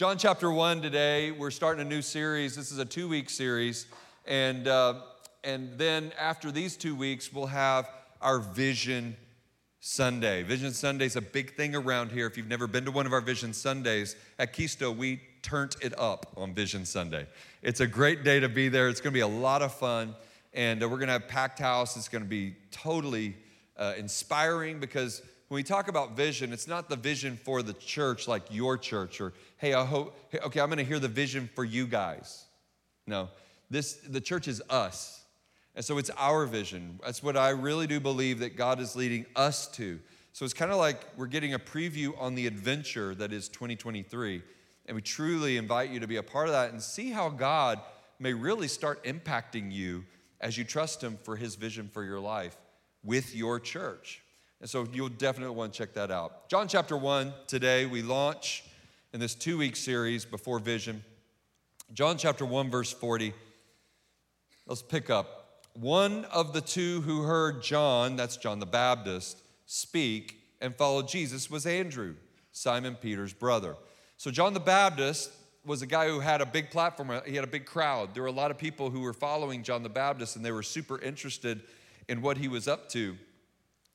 John chapter 1 today, we're starting a new series. This is a two week series. And, uh, and then after these two weeks, we'll have our Vision Sunday. Vision Sunday is a big thing around here. If you've never been to one of our Vision Sundays, at Keystone, we turned it up on Vision Sunday. It's a great day to be there. It's going to be a lot of fun. And uh, we're going to have packed house. It's going to be totally uh, inspiring because when we talk about vision, it's not the vision for the church like your church or, hey, I hope, hey, okay, I'm to hear the vision for you guys. No, this, the church is us. And so it's our vision. That's what I really do believe that God is leading us to. So it's kind of like we're getting a preview on the adventure that is 2023. And we truly invite you to be a part of that and see how God may really start impacting you as you trust Him for His vision for your life with your church. And so you'll definitely want to check that out. John chapter 1, today we launch in this two week series before vision. John chapter 1, verse 40. Let's pick up. One of the two who heard John, that's John the Baptist, speak and followed Jesus was Andrew, Simon Peter's brother. So John the Baptist was a guy who had a big platform, he had a big crowd. There were a lot of people who were following John the Baptist and they were super interested in what he was up to.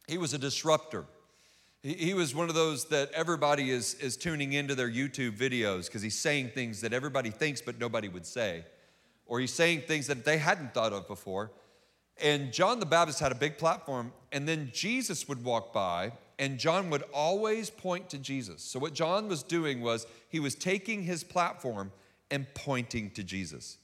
He was a disruptor. He, was one of those that everybody is, is tuning into their YouTube videos because he's saying things that everybody thinks but nobody would say. Or he's saying things that they hadn't thought of before. And John the Baptist had a big platform, and then Jesus would walk by, and John would always point to Jesus. So, what John was doing was he was taking his platform and pointing to Jesus.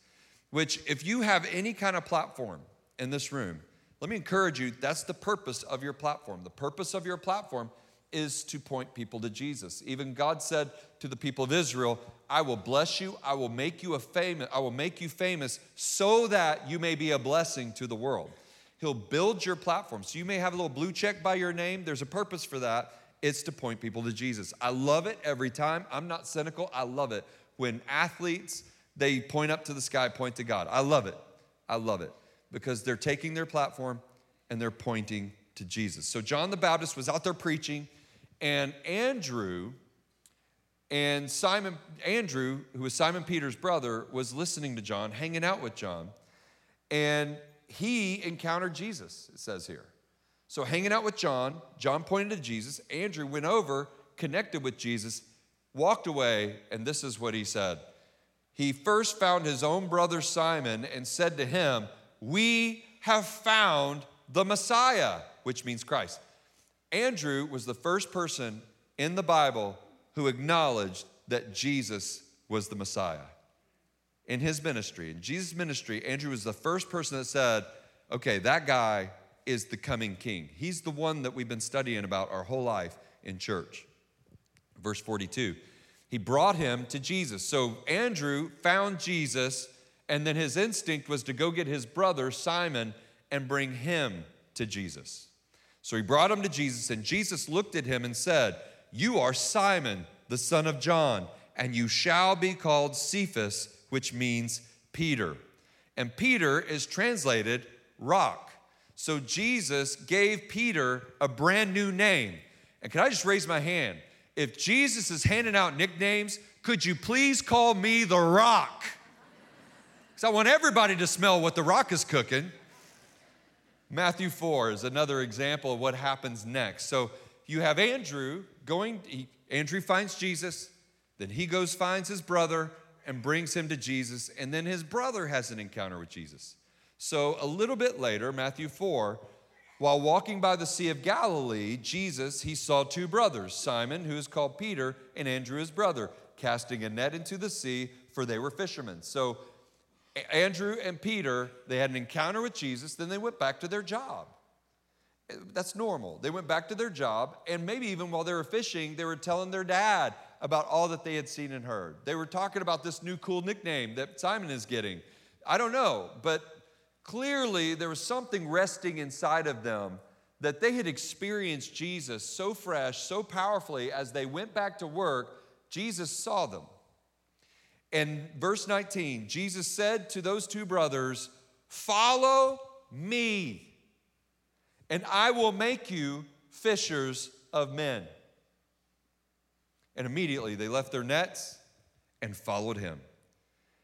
Which, if you have any kind of platform in this room, let me encourage you, that's the purpose of your platform. The purpose of your platform is to point people to Jesus. Even God said to the people of Israel, I will bless you, I will make you a famous, I will make you famous so that you may be a blessing to the world. He'll build your platform. So you may have a little blue check by your name. There's a purpose for that. It's to point people to Jesus. I love it every time. I'm not cynical. I love it when athletes they point up to the sky, point to God. I love it. I love it because they're taking their platform and they're pointing to Jesus. So John the Baptist was out there preaching, and Andrew and Simon, Andrew, who was Simon Peter's brother, was listening to John, hanging out with John, and he encountered Jesus, it says here. So, hanging out with John, John pointed to Jesus. Andrew went over, connected with Jesus, walked away, and this is what he said. He first found his own brother Simon and said to him, we have found the Messiah, which means Christ. Andrew was the first person in the Bible who acknowledged that Jesus was the Messiah. In his ministry, in Jesus' ministry, Andrew was the first person that said, okay, that guy is the coming king. He's the one that we've been studying about our whole life in church. Verse 42. He brought him to Jesus. So Andrew found Jesus and then his instinct was to go get his brother, Simon, and bring him to Jesus. So he brought him to Jesus, and Jesus looked at him and said, You are Simon, the son of John, and you shall be called Cephas, which means Peter. And Peter is translated rock. So Jesus gave Peter a brand new name. And can I just raise my hand? If Jesus is handing out nicknames, could you please call me the rock? Because I want everybody to smell what the rock is cooking. Matthew 4 is another example of what happens next. So you have Andrew going, he, Andrew finds Jesus, then he goes, finds his brother, and brings him to Jesus, and then his brother has an encounter with Jesus. So a little bit later, Matthew 4, while walking by the Sea of Galilee, Jesus, he saw two brothers, Simon, who is called Peter, and Andrew, his brother, casting a net into the sea, for they were fishermen. So Andrew and Peter, they had an encounter with Jesus, then they went back to their job. Eh, that's normal. They went back to their job, and maybe even while they were fishing, they were telling their dad about all that they had seen and heard. They were talking about this new cool nickname that Simon is getting. I don't know, but clearly there was something resting inside of them that they had experienced Jesus so fresh, so powerfully as they went back to work. Jesus saw them. And verse 19, Jesus said to those two brothers, Follow me, and I will make you fishers of men. And immediately they left their nets and followed him.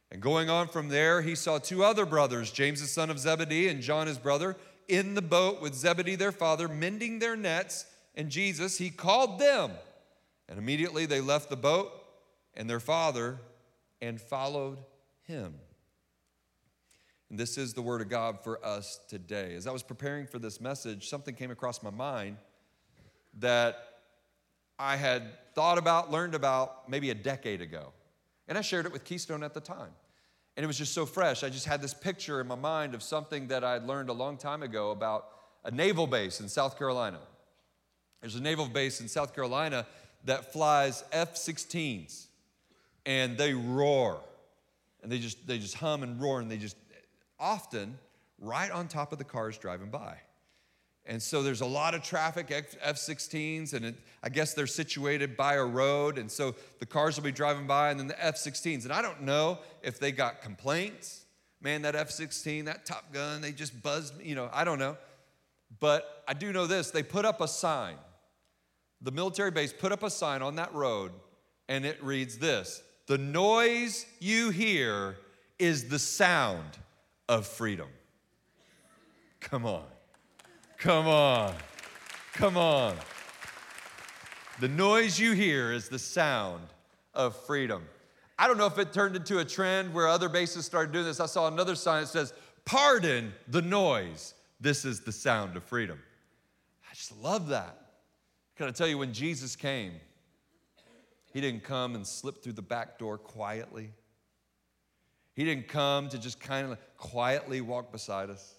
And going on from there, he saw two other brothers, James the son of Zebedee and John his brother, in the boat with Zebedee their father, mending their nets. And Jesus, he called them. And immediately they left the boat and their father and followed him. And this is the word of God for us today. As I was preparing for this message, something came across my mind that I had thought about, learned about maybe a decade ago. And I shared it with Keystone at the time. And it was just so fresh. I just had this picture in my mind of something that I had learned a long time ago about a naval base in South Carolina. There's a naval base in South Carolina that flies F 16s, and they roar. And they just, they just hum and roar, and they just often right on top of the cars driving by. And so there's a lot of traffic, F 16s, and it, I guess they're situated by a road. And so the cars will be driving by, and then the F 16s. And I don't know if they got complaints. Man, that F 16, that Top Gun, they just buzzed. You know, I don't know. But I do know this they put up a sign. The military base put up a sign on that road, and it reads this The noise you hear is the sound of freedom. Come on. Come on. Come on. The noise you hear is the sound of freedom. I don't know if it turned into a trend where other bases started doing this. I saw another sign that says, Pardon the noise. This is the sound of freedom. I just love that. Can I tell you, when Jesus came, he didn't come and slip through the back door quietly. He didn't come to just kind of quietly walk beside us.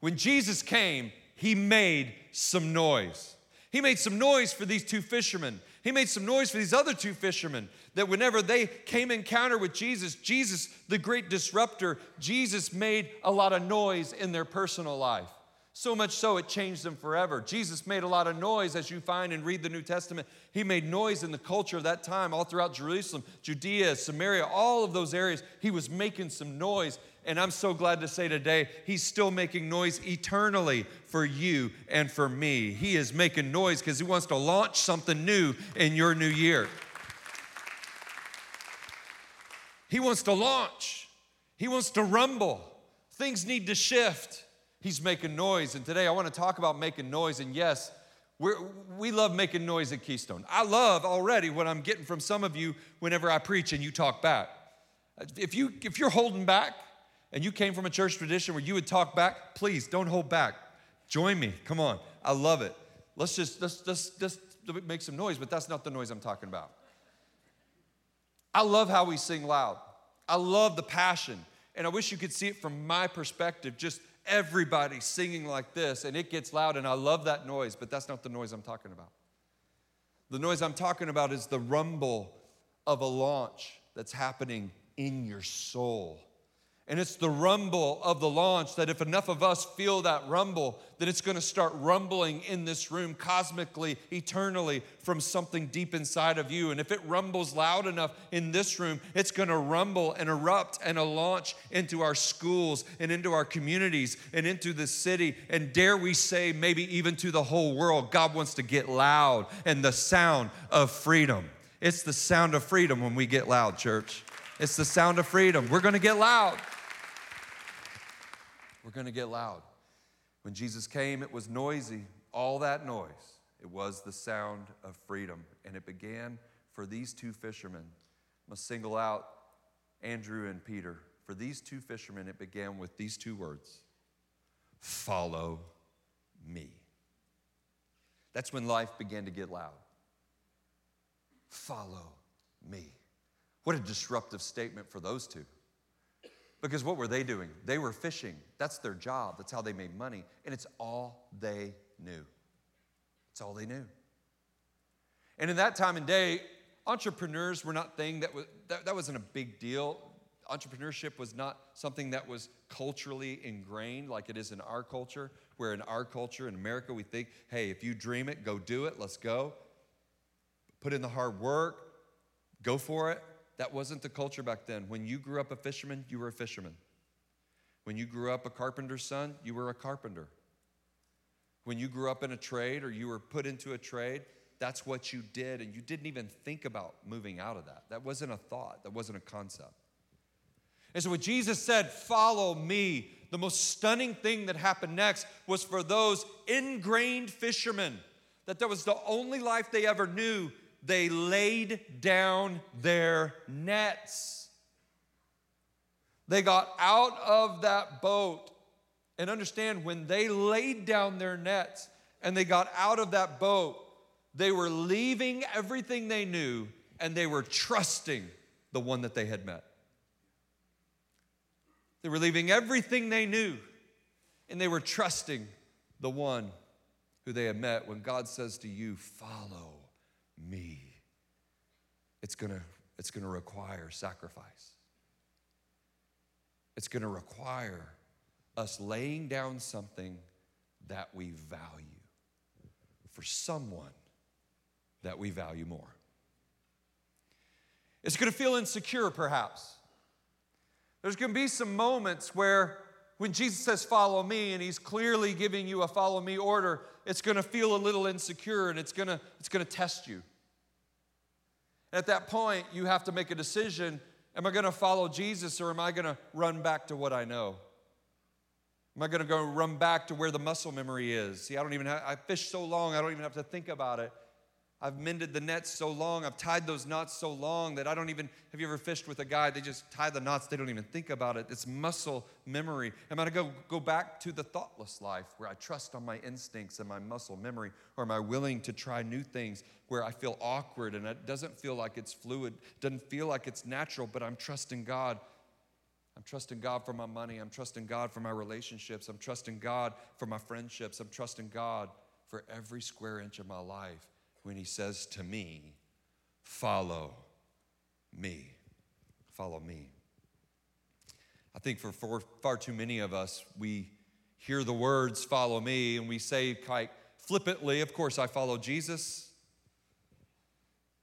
When Jesus came, he made some noise. He made some noise for these two fishermen. He made some noise for these other two fishermen that whenever they came encounter with Jesus, Jesus, the great disruptor, Jesus made a lot of noise in their personal life. So much so it changed them forever. Jesus made a lot of noise, as you find and read the New Testament. He made noise in the culture of that time, all throughout Jerusalem, Judea, Samaria, all of those areas. He was making some noise. And I'm so glad to say today, He's still making noise eternally for you and for me. He is making noise because He wants to launch something new in your new year. He wants to launch, He wants to rumble. Things need to shift. He's making noise. And today I want to talk about making noise. And yes, we we love making noise at Keystone. I love already what I'm getting from some of you whenever I preach and you talk back. If, you, if you're holding back and you came from a church tradition where you would talk back, please don't hold back. Join me. Come on. I love it. Let's just, let's, let's, let's make some noise, but that's not the noise I'm talking about. I love how we sing loud. I love the passion. And I wish you could see it from my perspective, just everybody singing like this, and it gets loud, and I love that noise, but that's not the noise I'm talking about. The noise I'm talking about is the rumble of a launch that's happening in your soul. And it's the rumble of the launch that if enough of us feel that rumble, then it's going to start rumbling in this room cosmically, eternally from something deep inside of you. And if it rumbles loud enough in this room, it's going to rumble and erupt and a launch into our schools and into our communities and into the city. And dare we say, maybe even to the whole world, God wants to get loud and the sound of freedom. It's the sound of freedom when we get loud, church. It's the sound of freedom. We're going to get loud. We're going to get loud. When Jesus came, it was noisy, all that noise. It was the sound of freedom. And it began for these two fishermen. I'm going to single out Andrew and Peter. For these two fishermen, it began with these two words Follow me. That's when life began to get loud. Follow me. What a disruptive statement for those two. Because what were they doing? They were fishing. That's their job. That's how they made money. And it's all they knew. It's all they knew. And in that time and day, entrepreneurs were not thing that was that, that wasn't a big deal. Entrepreneurship was not something that was culturally ingrained like it is in our culture, where in our culture in America we think, hey, if you dream it, go do it, let's go. Put in the hard work, go for it. That wasn't the culture back then. When you grew up a fisherman, you were a fisherman. When you grew up a carpenter's son, you were a carpenter. When you grew up in a trade or you were put into a trade, that's what you did, and you didn't even think about moving out of that. That wasn't a thought, that wasn't a concept. And so when Jesus said, Follow me, the most stunning thing that happened next was for those ingrained fishermen that that was the only life they ever knew. They laid down their nets. They got out of that boat. And understand, when they laid down their nets and they got out of that boat, they were leaving everything they knew and they were trusting the one that they had met. They were leaving everything they knew and they were trusting the one who they had met. When God says to you, Follow me, it's gonna, it's gonna require sacrifice. It's gonna require us laying down something that we value for someone that we value more. It's to feel insecure, perhaps. There's to be some moments where, when Jesus says, Follow me, and he's clearly giving you a follow me order, it's going to feel a little insecure and it's going to, it's going to test you. At that point, you have to make a decision Am I going to follow Jesus or am I going to run back to what I know? Am I going to go run back to where the muscle memory is? See, I don't even have, I fish so long, I don't even have to think about it. I've mended the nets so long, I've tied those knots so long that I don't even. Have you ever fished with a guy? They just tie the knots, they don't even think about it. It's muscle memory. Am I gonna go, go back to the thoughtless life where I trust on my instincts and my muscle memory? Or am I willing to try new things where I feel awkward and it doesn't feel like it's fluid, doesn't feel like it's natural, but I'm trusting God? I'm trusting God for my money. I'm trusting God for my relationships. I'm trusting God for my friendships. I'm trusting God for every square inch of my life when he says to me, Follow me. Follow me. I think for far, too many of us, we hear the words, Follow me, and we say quite flippantly, Of course, I follow Jesus.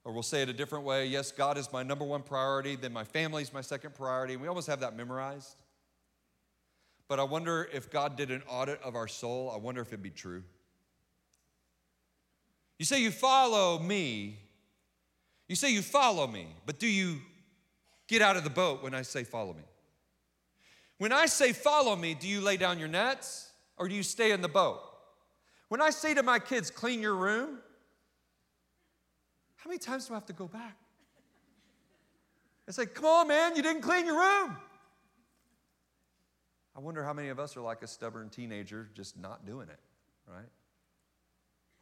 Or we'll say it a different way Yes, God is my number one priority, then my family is my second priority. We almost have that memorized. But I wonder if God did an audit of our soul, I wonder if it'd be true. You say you follow me. You say you follow me, but do you get out of the boat when I say follow me? When I say follow me, do you lay down your nets or do you stay in the boat? When I say to my kids, clean your room, how many times do I have to go back? I say, come on, man, you didn't clean your room. I wonder how many of us are like a stubborn teenager just not doing it, right?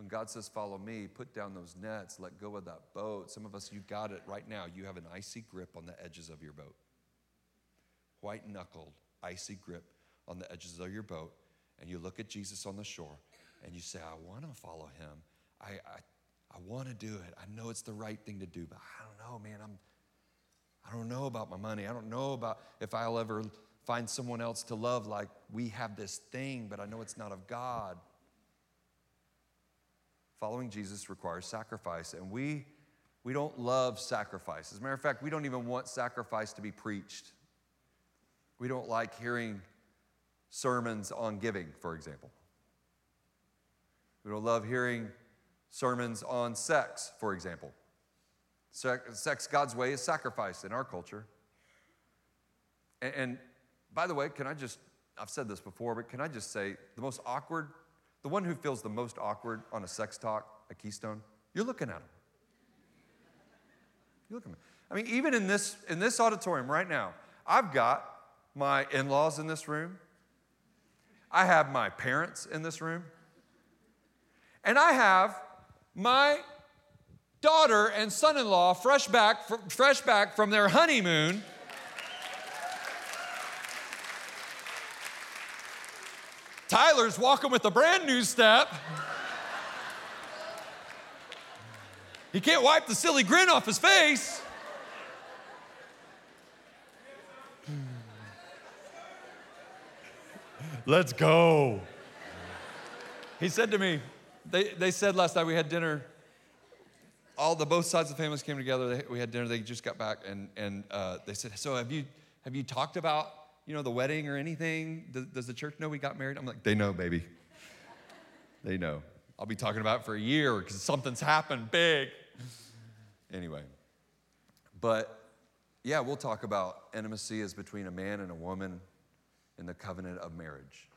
When God says, Follow me, put down those nets, let go of that boat. Some of us, you got it right now. You have an icy grip on the edges of your boat. White knuckled, icy grip on the edges of your boat. And you look at Jesus on the shore and you say, I want to follow him. I, I, I want to do it. I know it's the right thing to do, but I don't know, man. I'm, I don't know about my money. I don't know about if I'll ever find someone else to love like we have this thing, but I know it's not of God. Following Jesus requires sacrifice, and we, we don't love sacrifice. As a matter of fact, we don't even want sacrifice to be preached. We don't like hearing sermons on giving, for example. We don't love hearing sermons on sex, for example. Sex, God's way, is sacrifice in our culture. And, and, by the way, can I just, I've said this before, but can I just say the most awkward the one who feels the most awkward on a sex talk at Keystone, you're looking at him. You're looking at him. I mean, even in this, in this auditorium right now, I've got my in laws in this room, I have my parents in this room, and I have my daughter and son in law fresh back, fresh back from their honeymoon Tyler's walking with a brand new step. He can't wipe the silly grin off his face. Let's go. He said to me, they, they said last night we had dinner. All the both sides of the families came together. They, we had dinner. They just got back, and, and uh, they said, "So have you have you talked about you know, the wedding or anything? Does, does the church know we got married? I'm like, they know, baby. they know. I'll be talking about it for a year because something's happened big. Anyway, but yeah, we'll talk about intimacy as between a man and a woman in the covenant of marriage.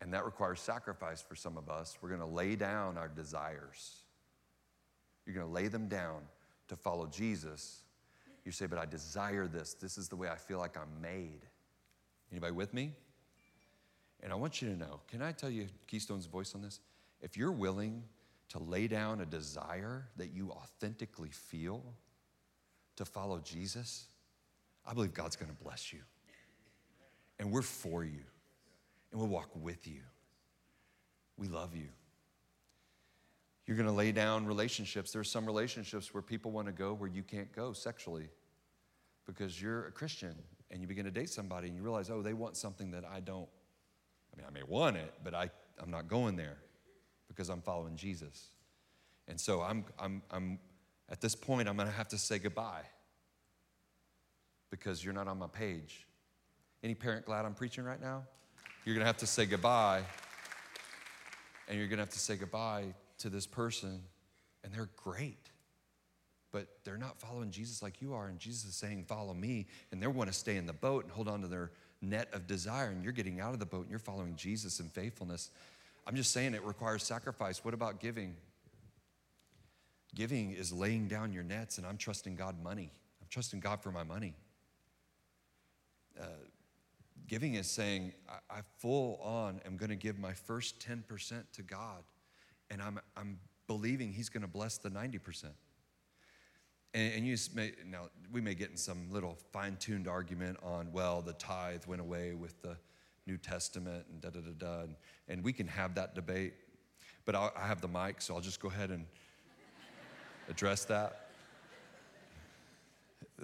And that requires sacrifice for some of us. We're going to lay down our desires. You're going to lay them down to follow Jesus. You say, but I desire this. This is the way I feel like I'm made. Anybody with me? And I want you to know, can I tell you Keystone's voice on this? If you're willing to lay down a desire that you authentically feel to follow Jesus, I believe God's going to bless you. And we're for you. And we'll walk with you. We love you. You're going to lay down relationships. There's some relationships where people want to go where you can't go sexually because you're a Christian and you begin to date somebody and you realize, oh, they want something that I don't. I mean, I may want it, but I, I'm not going there because I'm following Jesus. And so I'm, I'm, I'm at this point, I'm going to have to say goodbye because you're not on my page. Any parent glad I'm preaching right now? You're going to have to say goodbye. And you're going to have to say goodbye to this person, and they're great. But they're not following Jesus like you are, and Jesus is saying, Follow me. And they want to stay in the boat and hold on to their net of desire, and you're getting out of the boat and you're following Jesus in faithfulness. I'm just saying it requires sacrifice. What about giving? Giving is laying down your nets, and I'm trusting God money. I'm trusting God for my money. Uh, giving is saying, I, I full on am going to give my first 10% to God, and I'm, I'm believing He's going to bless the 90%. And, and you may, now, we may get in some little fine tuned argument on, well, the tithe went away with the New Testament and da da da da. And, and we can have that debate. But I'll, I have the mic, so I'll just go ahead and address that.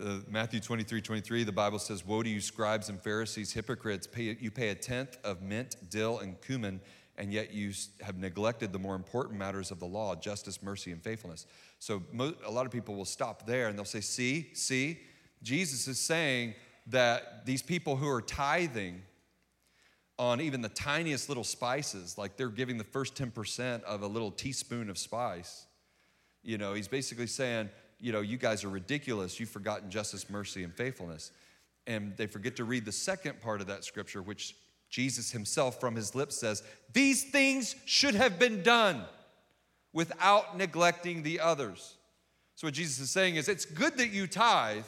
Uh, Matthew 23 23, the Bible says, Woe to you, scribes and Pharisees, hypocrites! Pay, you pay a tenth of mint, dill, and cumin, and yet you have neglected the more important matters of the law justice, mercy, and faithfulness. So a lot of people will stop there and they'll say, See, see, Jesus is saying that these people who are tithing, on even the tiniest little spices, like they're giving the first 10% of a little teaspoon of spice. You know, he's basically saying, you know, you guys are ridiculous. You've forgotten justice, mercy, and faithfulness. And they forget to read the second part of that scripture, which Jesus himself from his lips says, These things should have been done without neglecting the others. So, what Jesus is saying is, it's good that you tithe,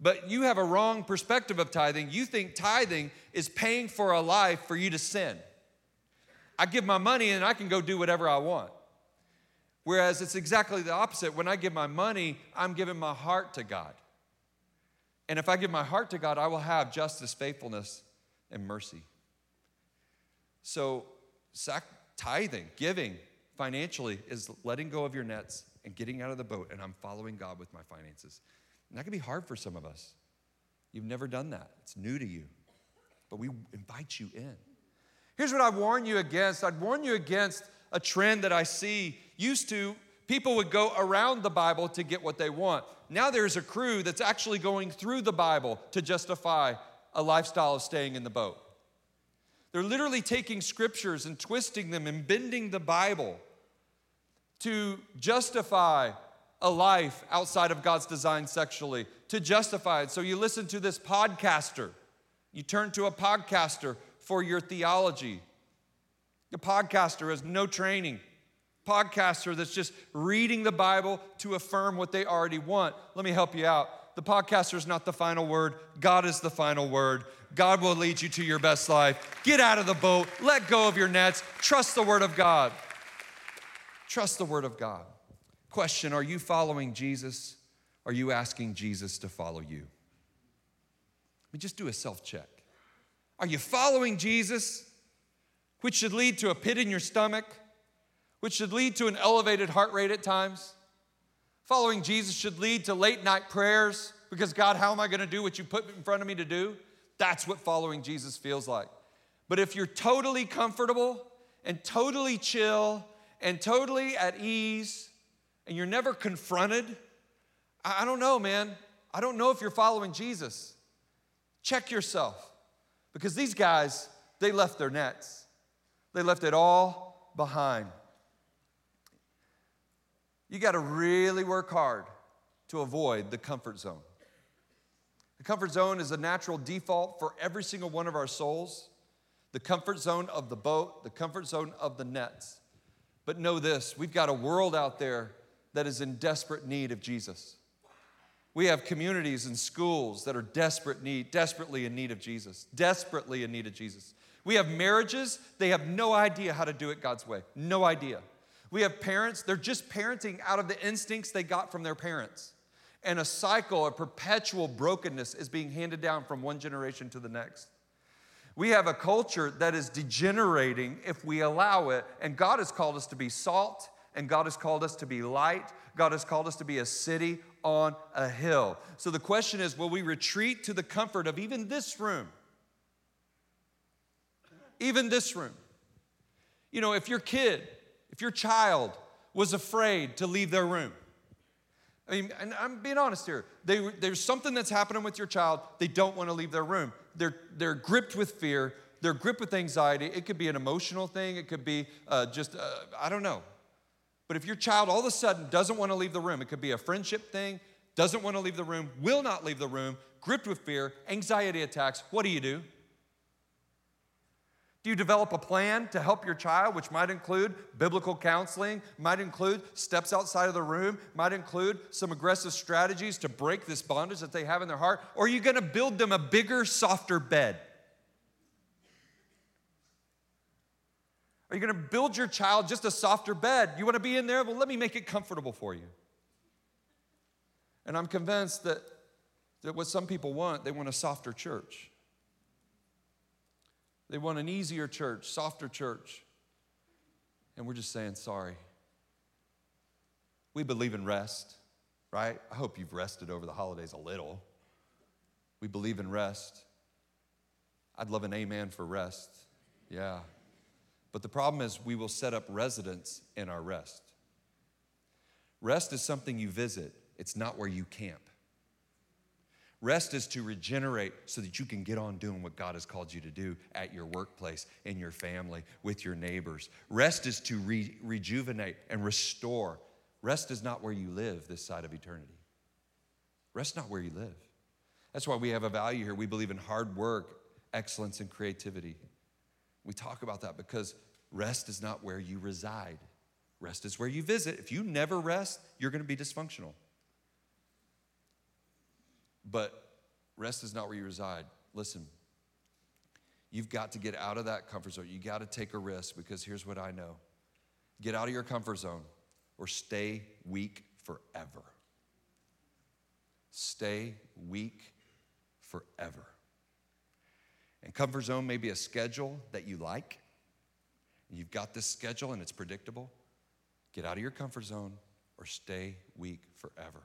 but you have a wrong perspective of tithing. You think tithing is paying for a life for you to sin. I give my money and I can go do whatever I want. Whereas it's exactly the opposite. When I give my money, I'm giving my heart to God. And if I give my heart to God, I will have justice, faithfulness, and mercy. So, sac- tithing, giving financially is letting go of your nets and getting out of the boat, and I'm following God with my finances. And that can be hard for some of us. You've never done that, it's new to you. But we invite you in. Here's what I warn you against I'd warn you against a trend that I see. Used to, people would go around the Bible to get what they want. Now there's a crew that's actually going through the Bible to justify a lifestyle of staying in the boat. They're literally taking scriptures and twisting them and bending the Bible to justify a life outside of God's design sexually, to justify it. So you listen to this podcaster, you turn to a podcaster for your theology. The podcaster has no training. Podcaster that's just reading the Bible to affirm what they already want. Let me help you out. The podcaster is not the final word. God is the final word. God will lead you to your best life. Get out of the boat. Let go of your nets. Trust the word of God. Trust the word of God. Question Are you following Jesus? Are you asking Jesus to follow you? Let me just do a self check. Are you following Jesus, which should lead to a pit in your stomach, which should lead to an elevated heart rate at times? Following Jesus should lead to late night prayers because, God, how am I going to do what you put in front of me to do? That's what following Jesus feels like. But if you're totally comfortable and totally chill and totally at ease and you're never confronted, I don't know, man. I don't know if you're following Jesus. Check yourself because these guys, they left their nets, they left it all behind. You got to really work hard to avoid the comfort zone. The comfort zone is a natural default for every single one of our souls. The comfort zone of the boat, the comfort zone of the nets. But know this we've got a world out there that is in desperate need of Jesus. We have communities and schools that are desperate need, desperately in need of Jesus, desperately in need of Jesus. We have marriages, they have no idea how to do it God's way. No idea. We have parents, they're just parenting out of the instincts they got from their parents. And a cycle of perpetual brokenness is being handed down from one generation to the next. We have a culture that is degenerating if we allow it, and God has called us to be salt, and God has called us to be light. God has called us to be a city on a hill. So the question is will we retreat to the comfort of even this room? Even this room. You know, if your kid, if your child was afraid to leave their room, I mean, and I'm being honest here. They, there's something that's happening with your child. They don't want to leave their room. They're, they're gripped with fear. They're gripped with anxiety. It could be an emotional thing. It could be uh, just, uh, I don't know. But if your child all of a sudden doesn't want to leave the room, it could be a friendship thing, doesn't want to leave the room, will not leave the room, gripped with fear, anxiety attacks, what do you do? Do you develop a plan to help your child, which might include biblical counseling, might include steps outside of the room, might include some aggressive strategies to break this bondage that they have in their heart? Or are you going to build them a bigger, softer bed? Are you going to build your child just a softer bed? You want to be in there? Well, let me make it comfortable for you. And I'm convinced that, that what some people want, they want a softer church. They want an easier church, softer church. And we're just saying, sorry. We believe in rest, right? I hope you've rested over the holidays a little. We believe in rest. I'd love an amen for rest. Yeah. But the problem is, we will set up residence in our rest. Rest is something you visit, it's not where you camp. Rest is to regenerate so that you can get on doing what God has called you to do at your workplace, in your family, with your neighbors. Rest is to re- rejuvenate and restore. Rest is not where you live this side of eternity. Rest not where you live. That's why we have a value here. We believe in hard work, excellence, and creativity. We talk about that because rest is not where you reside, rest is where you visit. If you never rest, you're going to be dysfunctional. But rest is not where you reside. Listen, you've got to get out of that comfort zone. You got to take a risk because here's what I know get out of your comfort zone or stay weak forever. Stay weak forever. And comfort zone may be a schedule that you like. You've got this schedule and it's predictable. Get out of your comfort zone or stay weak forever.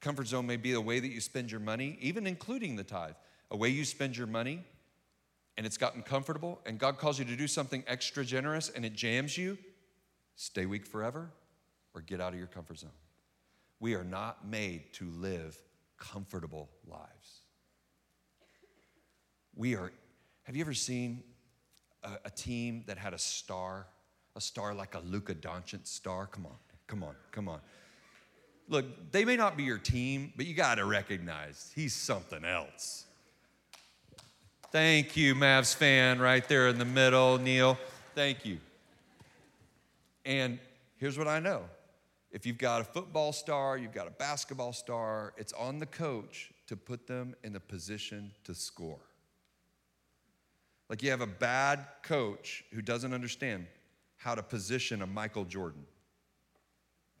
Comfort zone may be the way that you spend your money, even including the tithe. A way you spend your money and it's gotten comfortable and God calls you to do something extra generous and it jams you. Stay weak forever or get out of your comfort zone. We are not made to live comfortable lives. We are, have you ever seen a, a team that had a star? A star like a Luka Doncic star? Come on, come on, come on. Look, they may not be your team, but you got to recognize he's something else. Thank you, Mavs fan, right there in the middle, Neil. Thank you. And here's what I know if you've got a football star, you've got a basketball star, it's on the coach to put them in a position to score. Like you have a bad coach who doesn't understand how to position a Michael Jordan.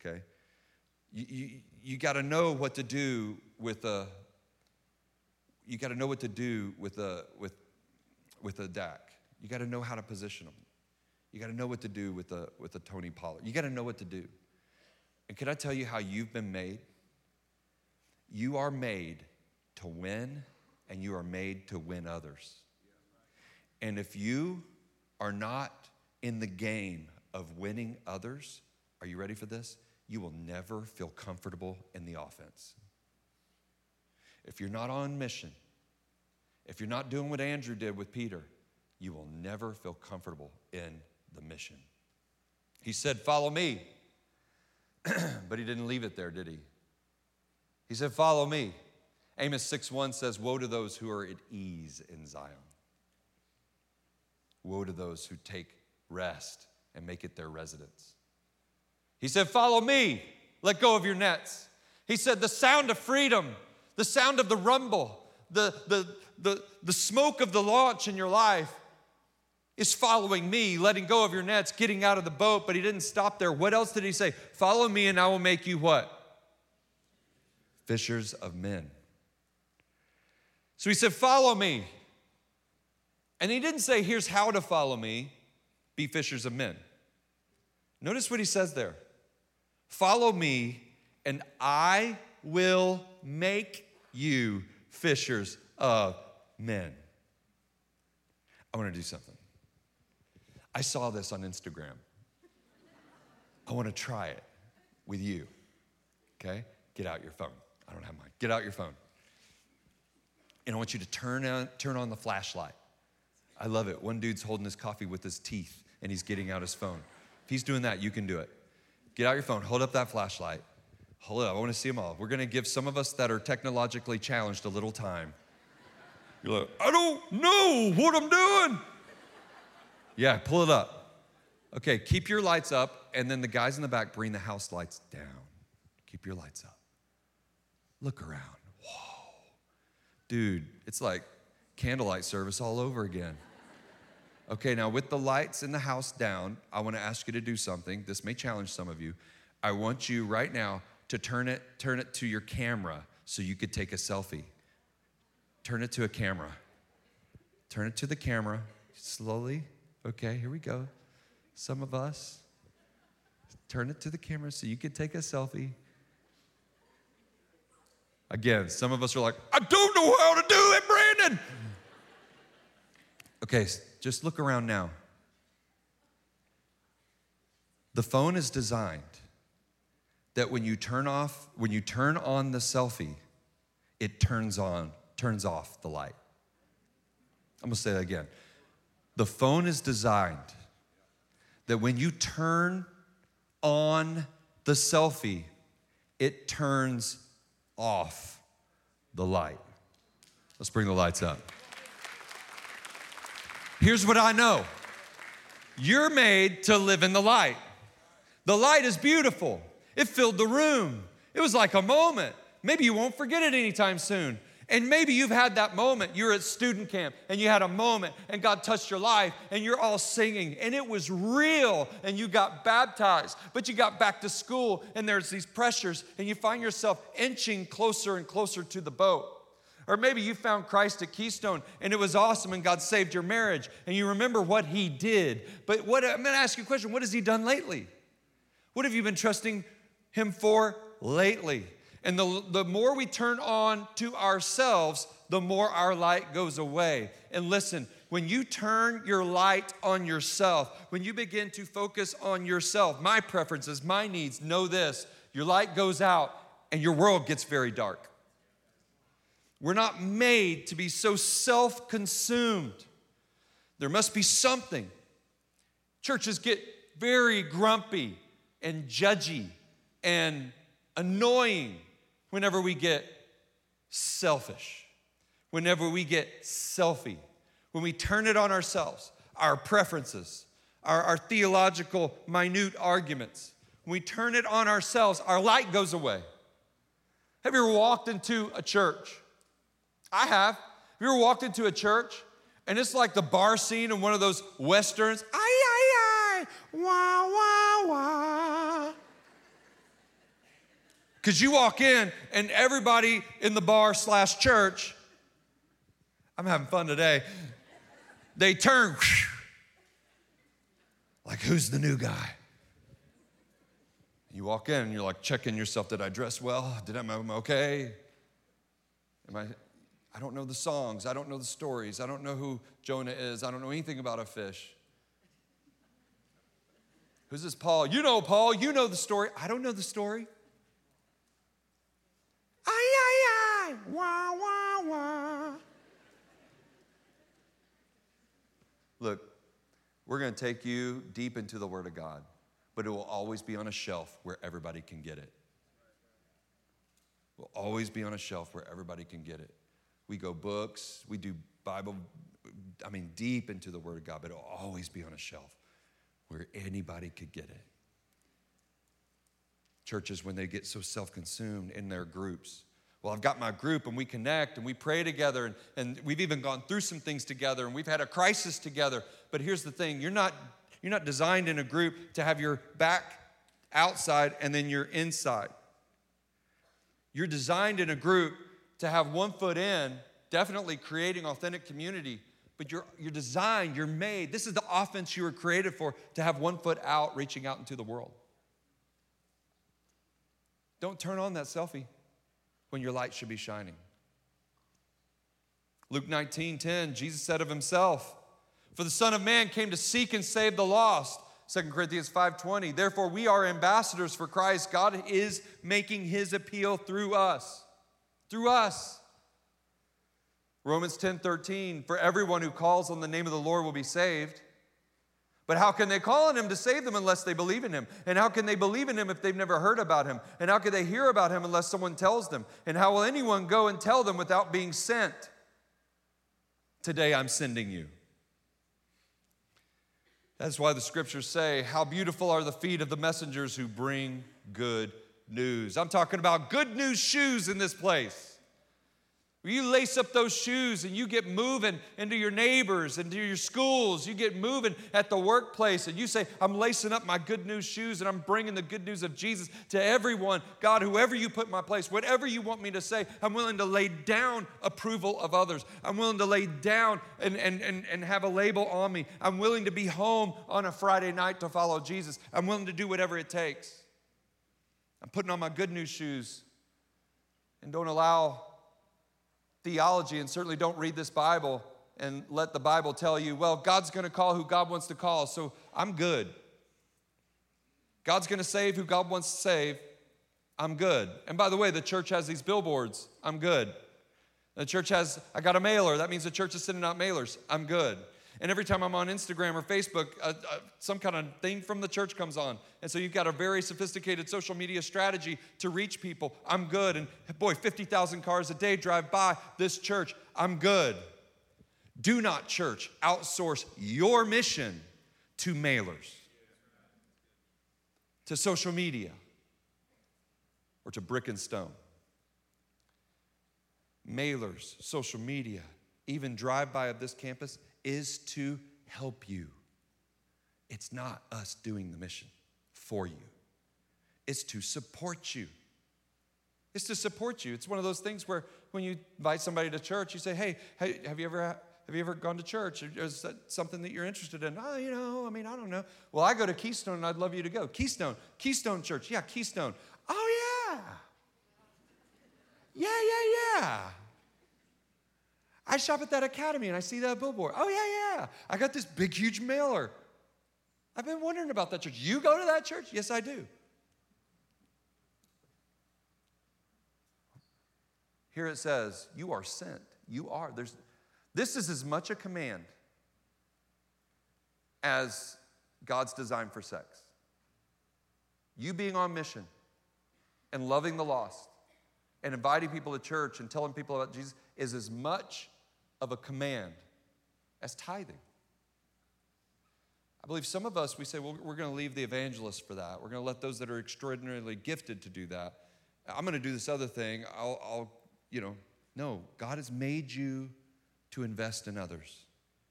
Okay? You, you, you got to know what to do with a you got to know what to do with a with with a Dak. You got to know how to position them. You got to know what to do with a with a Tony Pollard. You got to know what to do. And can I tell you how you've been made? You are made to win and you are made to win others. And if you are not in the game of winning others, are you ready for this? You will never feel comfortable in the offense. If you're not on mission, if you're not doing what Andrew did with Peter, you will never feel comfortable in the mission. He said, Follow me. but he didn't leave it there, did he? He said, Follow me. Amos 6 1 says, Woe to those who are at ease in Zion. Woe to those who take rest and make it their residence. He said, Follow me, let go of your nets. He said, The sound of freedom, the sound of the rumble, the, the, the, the smoke of the launch in your life is following me, letting go of your nets, getting out of the boat, but he didn't stop there. What else did he say? Follow me, and I will make you what? Fishers of men. So he said, Follow me. And he didn't say, Here's how to follow me, be fishers of men. Notice what he says there Follow me, and I will make you fishers of men. I want to do something. I saw this on Instagram. I want to try it with you. Okay? Get out your phone. I don't have mine. Get out your phone. And I want you to turn on, turn on the flashlight. I love it. One dude's holding his coffee with his teeth and he's getting out his phone. If he's doing that, you can do it. Get out your phone, hold up that flashlight. Hold up, I want to see them all. We're to give some of us that are technologically challenged a little time. You're like, I don't know what I'm doing. Yeah, pull it up. Okay, keep your lights up, and then the guys in the back bring the house lights down. Keep your lights up. Look around. Whoa. Dude, it's like candlelight service all over again. Okay, now with the lights in the house down, I want to ask you to do something. This may challenge some of you. I want you right now to turn it turn it to your camera so you could take a selfie. Turn it to a camera. Turn it to the camera slowly. Okay, here we go. Some of us turn it to the camera so you could take a selfie. Again, some of us are like, I don't know how to do it, Brandon. Okay, just look around now. The phone is designed that when you turn off, when you turn on the selfie, it turns on, turns off the light. I'm gonna say that again. The phone is designed that when you turn on the selfie, it turns off the light. Let's bring the lights up. Here's what I know you're made to live in the light. The light is beautiful, it filled the room. It was like a moment. Maybe you won't forget it anytime soon. And maybe you've had that moment. You're at student camp and you had a moment and God touched your life and you're all singing and it was real and you got baptized, but you got back to school and there's these pressures and you find yourself inching closer and closer to the boat. Or maybe you found Christ at Keystone and it was awesome and God saved your marriage and you remember what He did. But what, I'm gonna ask you a question what has He done lately? What have you been trusting Him for lately? And the, the more we turn on to ourselves, the more our light goes away. And listen, when you turn your light on yourself, when you begin to focus on yourself, my preferences, my needs, know this your light goes out and your world gets very dark. We're not made to be so self consumed. There must be something. Churches get very grumpy and judgy and annoying whenever we get selfish, whenever we get selfie, when we turn it on ourselves, our preferences, our, our theological minute arguments, when we turn it on ourselves, our light goes away. Have you ever walked into a church? I have. Have you ever walked into a church and it's like the bar scene in one of those westerns? Wah, wah, wah. Because you walk in and everybody in the bar slash church, I'm having fun today, they turn, like, who's the new guy? You walk in and you're like checking yourself. Did I dress well? Did I, am I okay? Am I, I don't know the songs. I don't know the stories. I don't know who Jonah is. I don't know anything about a fish. Who's this Paul? You know Paul. You know the story. I don't know the story. Ay, ay, ay. Wah, wah, wah. Look, we're going to take you deep into the Word of God. but it will always be on a shelf where everybody can get it. Will always be on a shelf where everybody can get it. We go books, we do Bible, I mean, deep into the Word of God, but it'll always be on a shelf where anybody could get it. Churches, when they get so self consumed in their groups, well, I've got my group and we connect and we pray together and, and we've even gone through some things together and we've had a crisis together. But here's the thing you're not, you're not designed in a group to have your back outside and then you're inside. You're designed in a group to have one foot in, definitely creating authentic community, but you're, you're designed, you're made. This is the offense you were created for to have one foot out, reaching out into the world. Don't turn on that selfie when your light should be shining. Luke 19 10, Jesus said of himself, For the Son of Man came to seek and save the lost. 2 Corinthians 5:20. Therefore we are ambassadors for Christ. God is making his appeal through us. Through us. Romans 10:13. For everyone who calls on the name of the Lord will be saved. But how can they call on him to save them unless they believe in him? And how can they believe in him if they've never heard about him? And how can they hear about him unless someone tells them? And how will anyone go and tell them without being sent? Today I'm sending you. That's why the scriptures say, How beautiful are the feet of the messengers who bring good news. I'm talking about good news shoes in this place. You lace up those shoes and you get moving into your neighbors, into your schools. You get moving at the workplace and you say, I'm lacing up my good news shoes and I'm bringing the good news of Jesus to everyone. God, whoever you put in my place, whatever you want me to say, I'm willing to lay down approval of others. I'm willing to lay down and, and, and, and have a label on me. I'm willing to be home on a Friday night to follow Jesus. I'm willing to do whatever it takes. I'm putting on my good news shoes and don't allow theology and certainly don't read this Bible and let the Bible tell you, well, God's going to call who God wants to call, so I'm good. God's going to save who God wants to save. I'm good. And by the way, the church has these billboards. I'm good. The church has, I got a mailer. That means the church is sending out mailers. I'm good. And every time I'm on Instagram or Facebook, uh, uh, some kind of thing from the church comes on. And so you've got a very sophisticated social media strategy to reach people. I'm good. And boy, 50,000 cars a day drive by this church. I'm good. Do not, church, outsource your mission to mailers, to social media, or to brick and stone. Mailers, social media, even drive by of this campus is to help you. It's not us doing the mission for you, it's to support you. It's to support you. It's one of those things where when you invite somebody to church, you say, hey, have you ever have you ever gone to church? Is that something that you're interested in? Oh, you know, I mean, I don't know. Well, I go to Keystone and I'd love you to go. Keystone, Keystone Church. Yeah, Keystone. Oh, yeah. Yeah, yeah, yeah. I shop at that academy and I see that billboard. Oh, yeah, yeah. I got this big, huge mailer. I've been wondering about that church. You go to that church? Yes, I do. Here it says, You are sent. You are. There's, this is as much a command as God's design for sex. You being on mission and loving the lost and inviting people to church and telling people about Jesus is as much of a command as tithing. I believe some of us, we say, well, we're going to leave the evangelists for that. We're going to let those that are extraordinarily gifted to do that. I'm going to do this other thing. I'll, I'll, you know, no, God has made you to invest in others.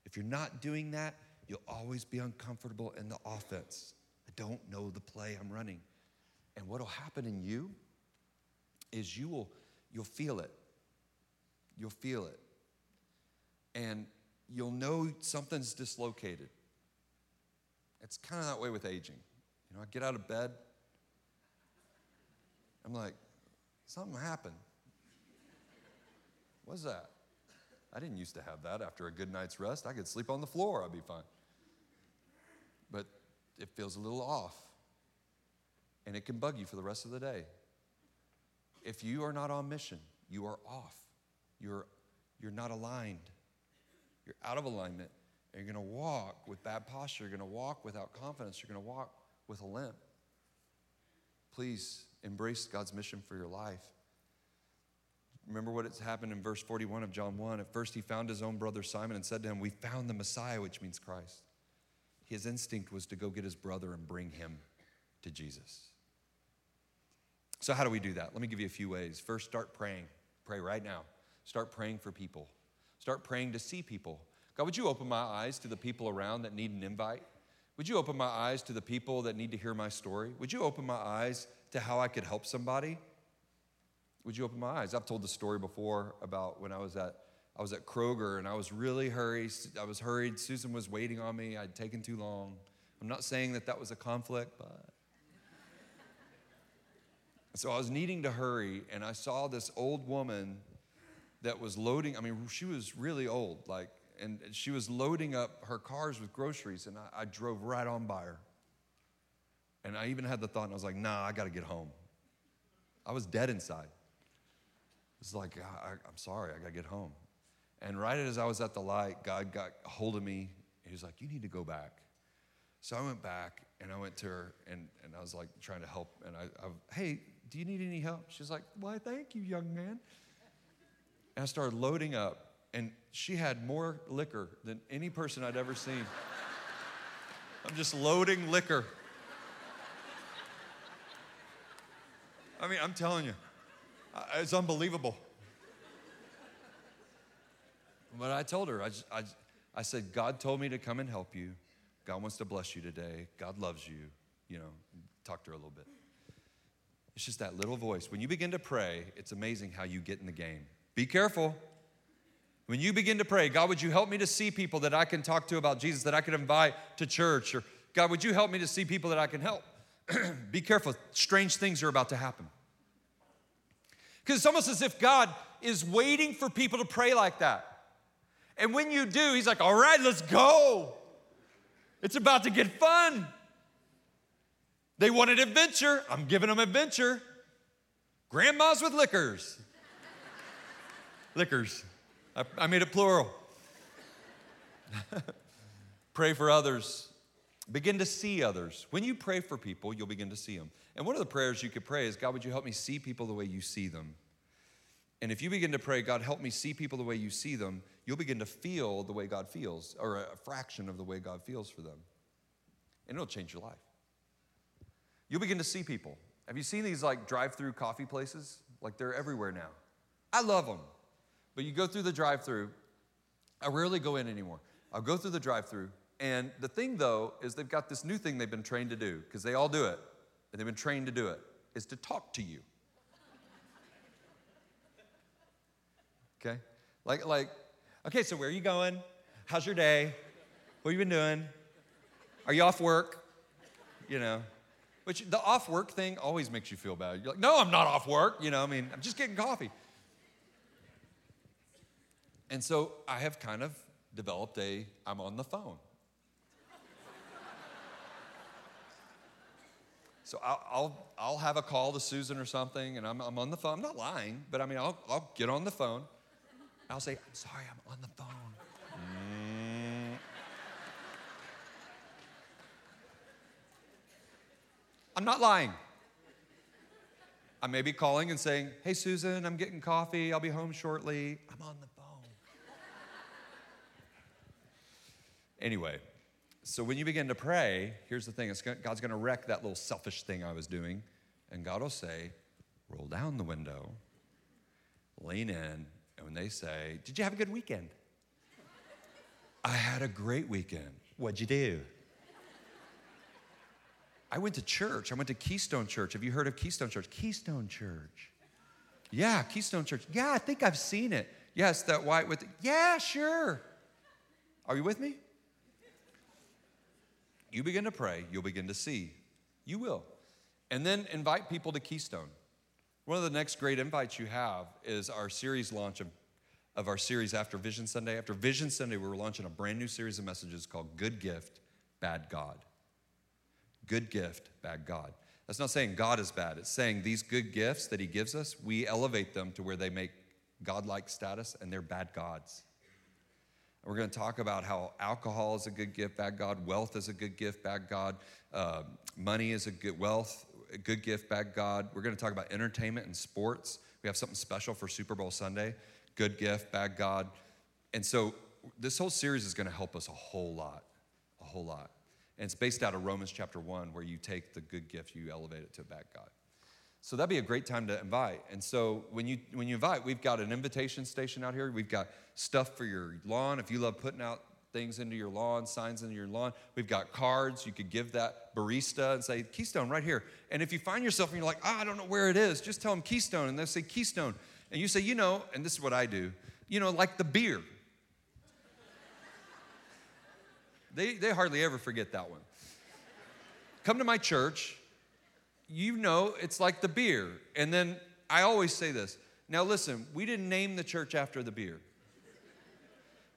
If you're not doing that, you'll always be uncomfortable in the offense. I don't know the play I'm running. And what'll happen in you is you will you'll feel it. You'll feel it and you'll know something's dislocated. It's kind of that way with aging. You know, I get out of bed, I'm like, something happened. What's that? I didn't used to have that after a good night's rest. I could sleep on the floor, I'd be fine. But it feels a little off, and it can bug you for the rest of the day. If you are not on mission, you are off. You're, you're not aligned. You're out of alignment. And you're going to walk with bad posture. You're going to walk without confidence. You're going to walk with a limp. please embrace God's mission for your life. Remember what has happened in verse 41 of John 1. At first, he found his own brother Simon and said to him, We found the Messiah, which means Christ. His instinct was to go get his brother and bring him to Jesus. So, how do we do that? Let me give you a few ways. First, start praying. Pray right now. Start praying for people. Start praying to see people. God, would you open my eyes to the people around that need an invite? Would you open my eyes to the people that need to hear my story? Would you open my eyes to how I could help somebody? Would you open my eyes? I've told the story before about when I was at I was at Kroger and I was really hurried. I was hurried. Susan was waiting on me. I'd taken too long. I'm not saying that that was a conflict, but so I was needing to hurry, and I saw this old woman that was loading. I mean, she was really old, like, and she was loading up her cars with groceries, and I, I drove right on by her. And I even had the thought, and I was like, nah, I got to get home. I was dead inside. It's like, I, am sorry, I got to get home. And right as I was at the light, God got hold of me. He was like, You need to go back. So I went back and I went to her and, and I was like trying to help. And I, I, hey, do you need any help? She's like, Why, thank you, young man. And I started loading up, and she had more liquor than any person I'd ever seen. I'm just loading liquor. I mean, I'm telling you, it's unbelievable. But I told her, I, just, I, I said, God told me to come and help you. God wants to bless you today. God loves you. You know, talk to her a little bit. It's just that little voice. When you begin to pray, it's amazing how you get in the game. Be careful. When you begin to pray, God, would you help me to see people that I can talk to about Jesus, that I can invite to church? Or God, would you help me to see people that I can help? Be careful. Strange things are about to happen. Because it's almost as if God is waiting for people to pray like that. And when you do, he's like, all right, let's go. It's about to get fun. They wanted adventure. I'm giving them adventure. Grandmas with liquors. Liquors. I, I made it plural. pray for others. Begin to see others. When you pray for people, you'll begin to see them. And one of the prayers you could pray is God, would you help me see people the way you see them? And if you begin to pray, God, help me see people the way you see them, you'll begin to feel the way God feels, or a fraction of the way God feels for them. And it'll change your life. You'll begin to see people. Have you seen these like drive through coffee places? Like they're everywhere now. I love them. But you go through the drive through. I rarely go in anymore. I'll go through the drive through. And the thing though is they've got this new thing they've been trained to do, because they all do it, and they've been trained to do it, is to talk to you. Okay? Like, like, okay, so where are you going? How's your day? What have you been doing? Are you off work? You know, which the off work thing always makes you feel bad. You're like, no, I'm not off work. You know, I mean, I'm just getting coffee. And so I have kind of developed a I'm on the phone. So I'll, I'll, I'll, have a call to Susan or something, and I'm, I'm on the phone. I'm not lying, but I mean, I'll, I'll get on the phone. I'll say, I'm sorry, I'm on the phone. I'm not lying. I may be calling and saying, Hey, Susan, I'm getting coffee. I'll be home shortly. I'm on the phone. Anyway, so when you begin to pray, here's the thing God's going to wreck that little selfish thing I was doing. And God will say, Roll down the window, lean in, and when they say, Did you have a good weekend? I had a great weekend. What'd you do? I went to church. I went to Keystone Church. Have you heard of Keystone Church? Keystone Church. Yeah, Keystone Church. Yeah, I think I've seen it. Yes, that white with, the, yeah, sure. Are you with me? You begin to pray, you'll begin to see. You will. And then invite people to Keystone. One of the next great invites you have is our series launch of, of our series after Vision Sunday. After Vision Sunday, we're launching a brand new series of messages called Good Gift, Bad God. Good gift, bad God. That's not saying God is bad. It's saying these good gifts that He gives us, we elevate them to where they make godlike status and they're bad gods. We're going to talk about how alcohol is a good gift, bad God. Wealth is a good gift, bad God. Uh, money is a good wealth a Good Gift, Bad God. We're going to talk about entertainment and sports. We have something special for Super Bowl Sunday. Good Gift, Bad God. And so this whole series is going to help us a whole lot, a whole lot. And it's based out of Romans chapter 1, where you take the good gift, you elevate it to a bad God. So that'd be a great time to invite. And so when you when you invite, we've got an invitation station out here. We've got stuff for your lawn. If you love putting out things into your lawn, signs into your lawn, we've got cards. You could give that barista and say Keystone right here. And if you find yourself and you're like, oh, I don't know where it is, just tell them Keystone, and they'll say Keystone. And you say, you know, and this is what I do, you know, like the beer. they, they hardly ever forget that one. Come to my church, you know it's like the beer. And then I always say this. Now, listen, we didn't name the church after the beer.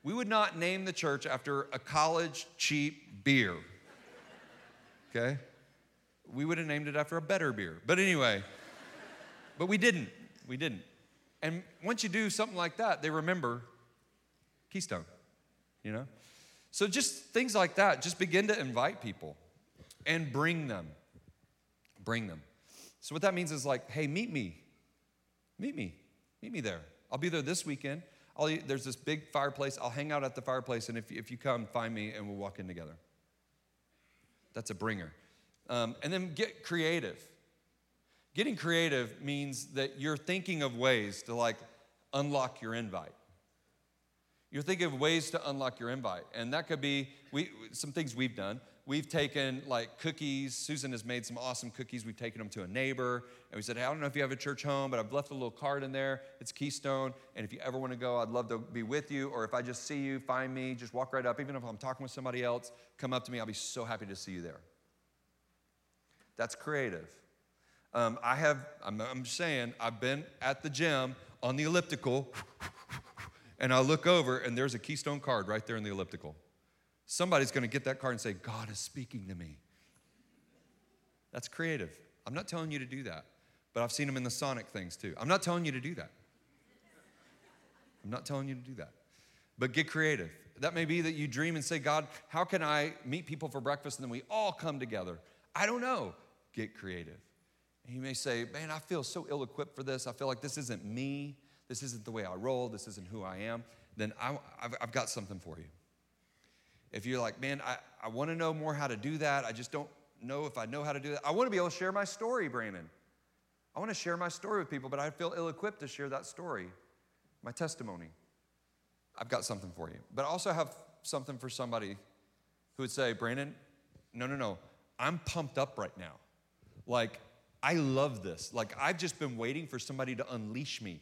We would not name the church after a college cheap beer. Okay? We would have named it after a better beer. But anyway, but we didn't. We didn't. And once you do something like that, they remember Keystone, you know? So just things like that, just begin to invite people and bring them bring them. So, what that means is like, hey, meet me. Meet me. Meet me there. I'll be there this weekend. I'll, there's this big fireplace. I'll hang out at the fireplace, and if, if you come, find me, and we'll walk in together. That's a bringer. Um, and then get creative. Getting creative means that you're thinking of ways to like unlock your invite. You're thinking of ways to unlock your invite, and that could be we, some things we've done. We've taken like cookies. Susan has made some awesome cookies. We've taken them to a neighbor, and we said, hey, I don't know if you have a church home, but I've left a little card in there. It's Keystone, and if you ever want to go, I'd love to be with you. Or if I just see you, find me, just walk right up. Even if I'm talking with somebody else, come up to me. I'll be so happy to see you there. That's creative. Um, I have, I'm, I'm saying, I've been at the gym on the elliptical, and I look over, and there's a Keystone card right there in the elliptical somebody's going to get that card and say, God is speaking to me. That's creative. I'm not telling you to do that, but I've seen them in the Sonic things too. I'm not telling you to do that. I'm not telling you to do that. But get creative. That may be that you dream and say, God, how can I meet people for breakfast and then we all come together? I don't know. Get creative. And you may say, Man, I feel so ill equipped for this. I feel like this isn't me. This isn't the way I roll. This isn't who I am. Then I, have got something for you. If you're like, man, I, I want to know more how to do that, I just don't know if I know how to do that. I want to be able to share my story, Brandon. I want to share my story with people, but I feel ill equipped to share that story, my testimony. I've got something for you. But I also have something for somebody who would say, Brandon, no, no, no, I'm pumped up right now. Like, I love this. Like, I've just been waiting for somebody to unleash me.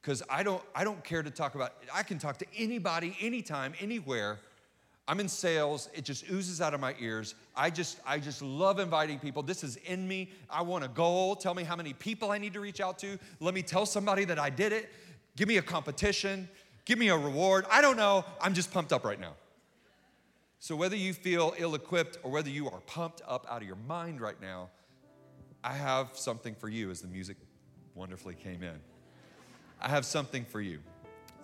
Because I don't, I don't care to talk about, I can talk to anybody, anytime, anywhere I'm in sales. It just oozes out of my ears. I just, I just love inviting people. This is in me. I want a goal. Tell me how many people I need to reach out to. Let me tell somebody that I did it. Give me a competition. Give me a reward. I don't know. I'm just pumped up right now. So, whether you feel ill equipped or whether you are pumped up out of your mind right now, I have something for you as the music wonderfully came in. I have something for you.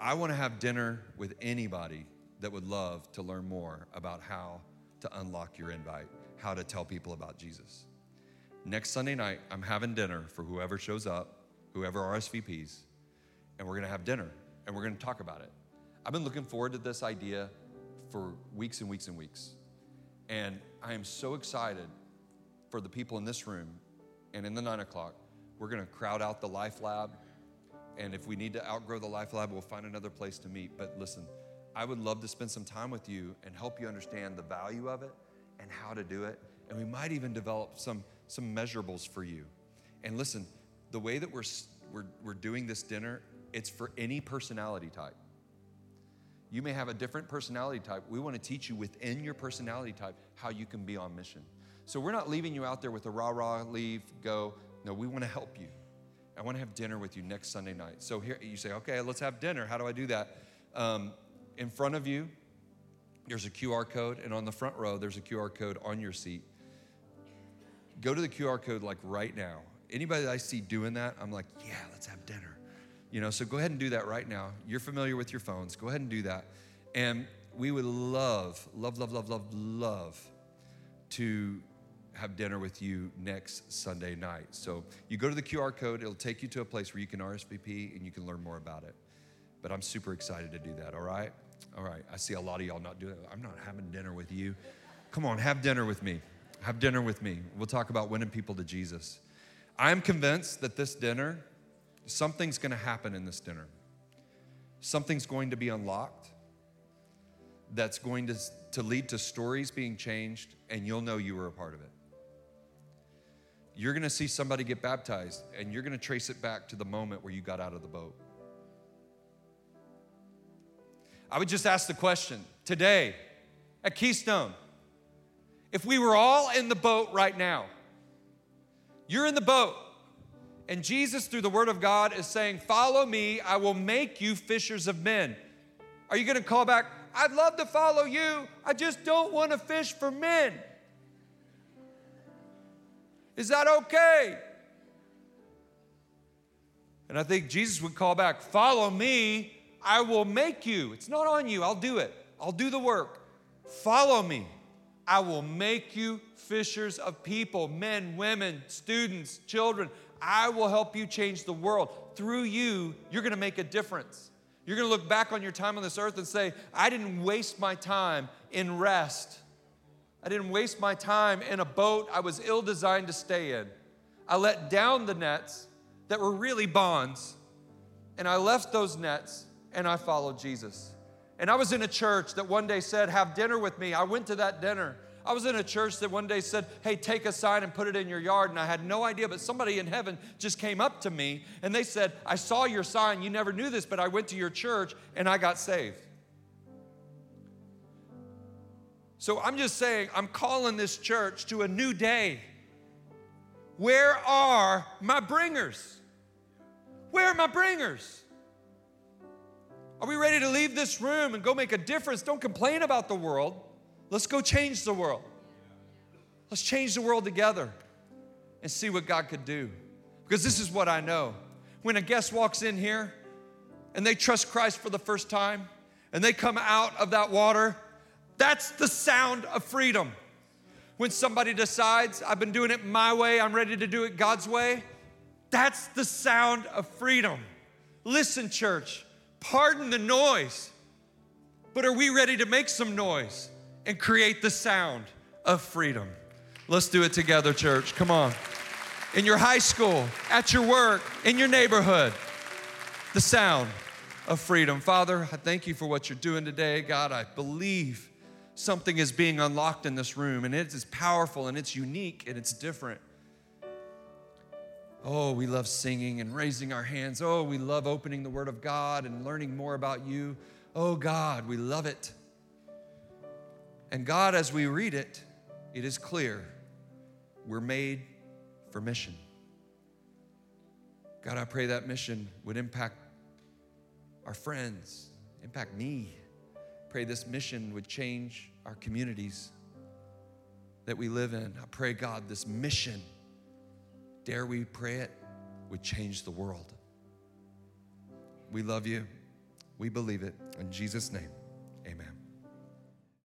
I want to have dinner with anybody that would love to learn more about how to unlock your invite, how to tell people about Jesus. Next Sunday night, I'm having dinner for whoever shows up, whoever RSVPs, and we're gonna have dinner and we're gonna talk about it. I've been looking forward to this idea for weeks and weeks and weeks. And I am so excited for the people in this room and in the nine o'clock. We're gonna crowd out the Life Lab. And if we need to outgrow the Life Lab, we'll find another place to meet. But listen, I would love to spend some time with you and help you understand the value of it and how to do it. And we might even develop some, some measurables for you. And listen, the way that we're, we're, we're doing this dinner, it's for any personality type. You may have a different personality type. We want to teach you within your personality type how you can be on mission. So we're not leaving you out there with a rah rah, leave, go. No, we want to help you. I want to have dinner with you next Sunday night. So here you say, okay, let's have dinner. How do I do that? Um, in front of you, there's a QR code, and on the front row, there's a QR code on your seat. Go to the QR code like right now. Anybody that I see doing that, I'm like, yeah, let's have dinner. You know, so go ahead and do that right now. You're familiar with your phones. Go ahead and do that. And we would love, love, love, love, love, love to have dinner with you next Sunday night. So you go to the QR code, it'll take you to a place where you can RSVP and you can learn more about it. But I'm super excited to do that, all right? All right, I see a lot of y'all not doing it. I'm not having dinner with you. Come on, have dinner with me. Have dinner with me. We'll talk about winning people to Jesus. I'm convinced that this dinner, something's gonna happen in this dinner. Something's going to be unlocked that's going to, to lead to stories being changed, and you'll know you were a part of it. You're gonna see somebody get baptized, and you're gonna trace it back to the moment where you got out of the boat. I would just ask the question today at Keystone if we were all in the boat right now, you're in the boat, and Jesus, through the Word of God, is saying, Follow me, I will make you fishers of men. Are you gonna call back, I'd love to follow you, I just don't wanna fish for men? Is that okay? And I think Jesus would call back, Follow me, I will make you. It's not on you, I'll do it. I'll do the work. Follow me. I will make you fishers of people, men, women, students, children. I will help you change the world. Through you, you're gonna make a difference. You're gonna look back on your time on this earth and say, I didn't waste my time in rest. I didn't waste my time in a boat I was ill designed to stay in. I let down the nets that were really bonds, and I left those nets and I followed Jesus. And I was in a church that one day said, Have dinner with me. I went to that dinner. I was in a church that one day said, Hey, take a sign and put it in your yard. And I had no idea, but somebody in heaven just came up to me and they said, I saw your sign. You never knew this, but I went to your church and I got saved. So I'm just saying, I'm calling this church to a new day. Where are my bringers? Where are my bringers? Are we ready to leave this room and go make a difference? Don't complain about the world. Let's go change the world. Let's change the world together and see what God could do. Because this is what I know. When a guest walks in here and they trust Christ for the first time and they come out of that water, that's the sound of freedom. When somebody decides, I've been doing it my way, I'm ready to do it God's way, that's the sound of freedom. Listen, church, Pardon the noise. But are we ready to make some noise and create the sound of freedom? Let's do it together, church. Come on. In your high school, at your work, in your neighborhood, the sound of freedom. Father, I thank you for what you're doing today. God, I believe something is being unlocked in this room, and it is powerful and it's unique and it's different. Oh, we love singing and raising our hands. Oh, we love opening the Word of God and learning more about you. Oh, God, we love it. And God, as we read it, it is clear we're made for mission. God, I pray that mission would impact our friends, impact me. Pray this mission would change our communities that we live in. I pray, God, this mission dare we pray it, would change the world. We love you. We believe it. In Jesus' name.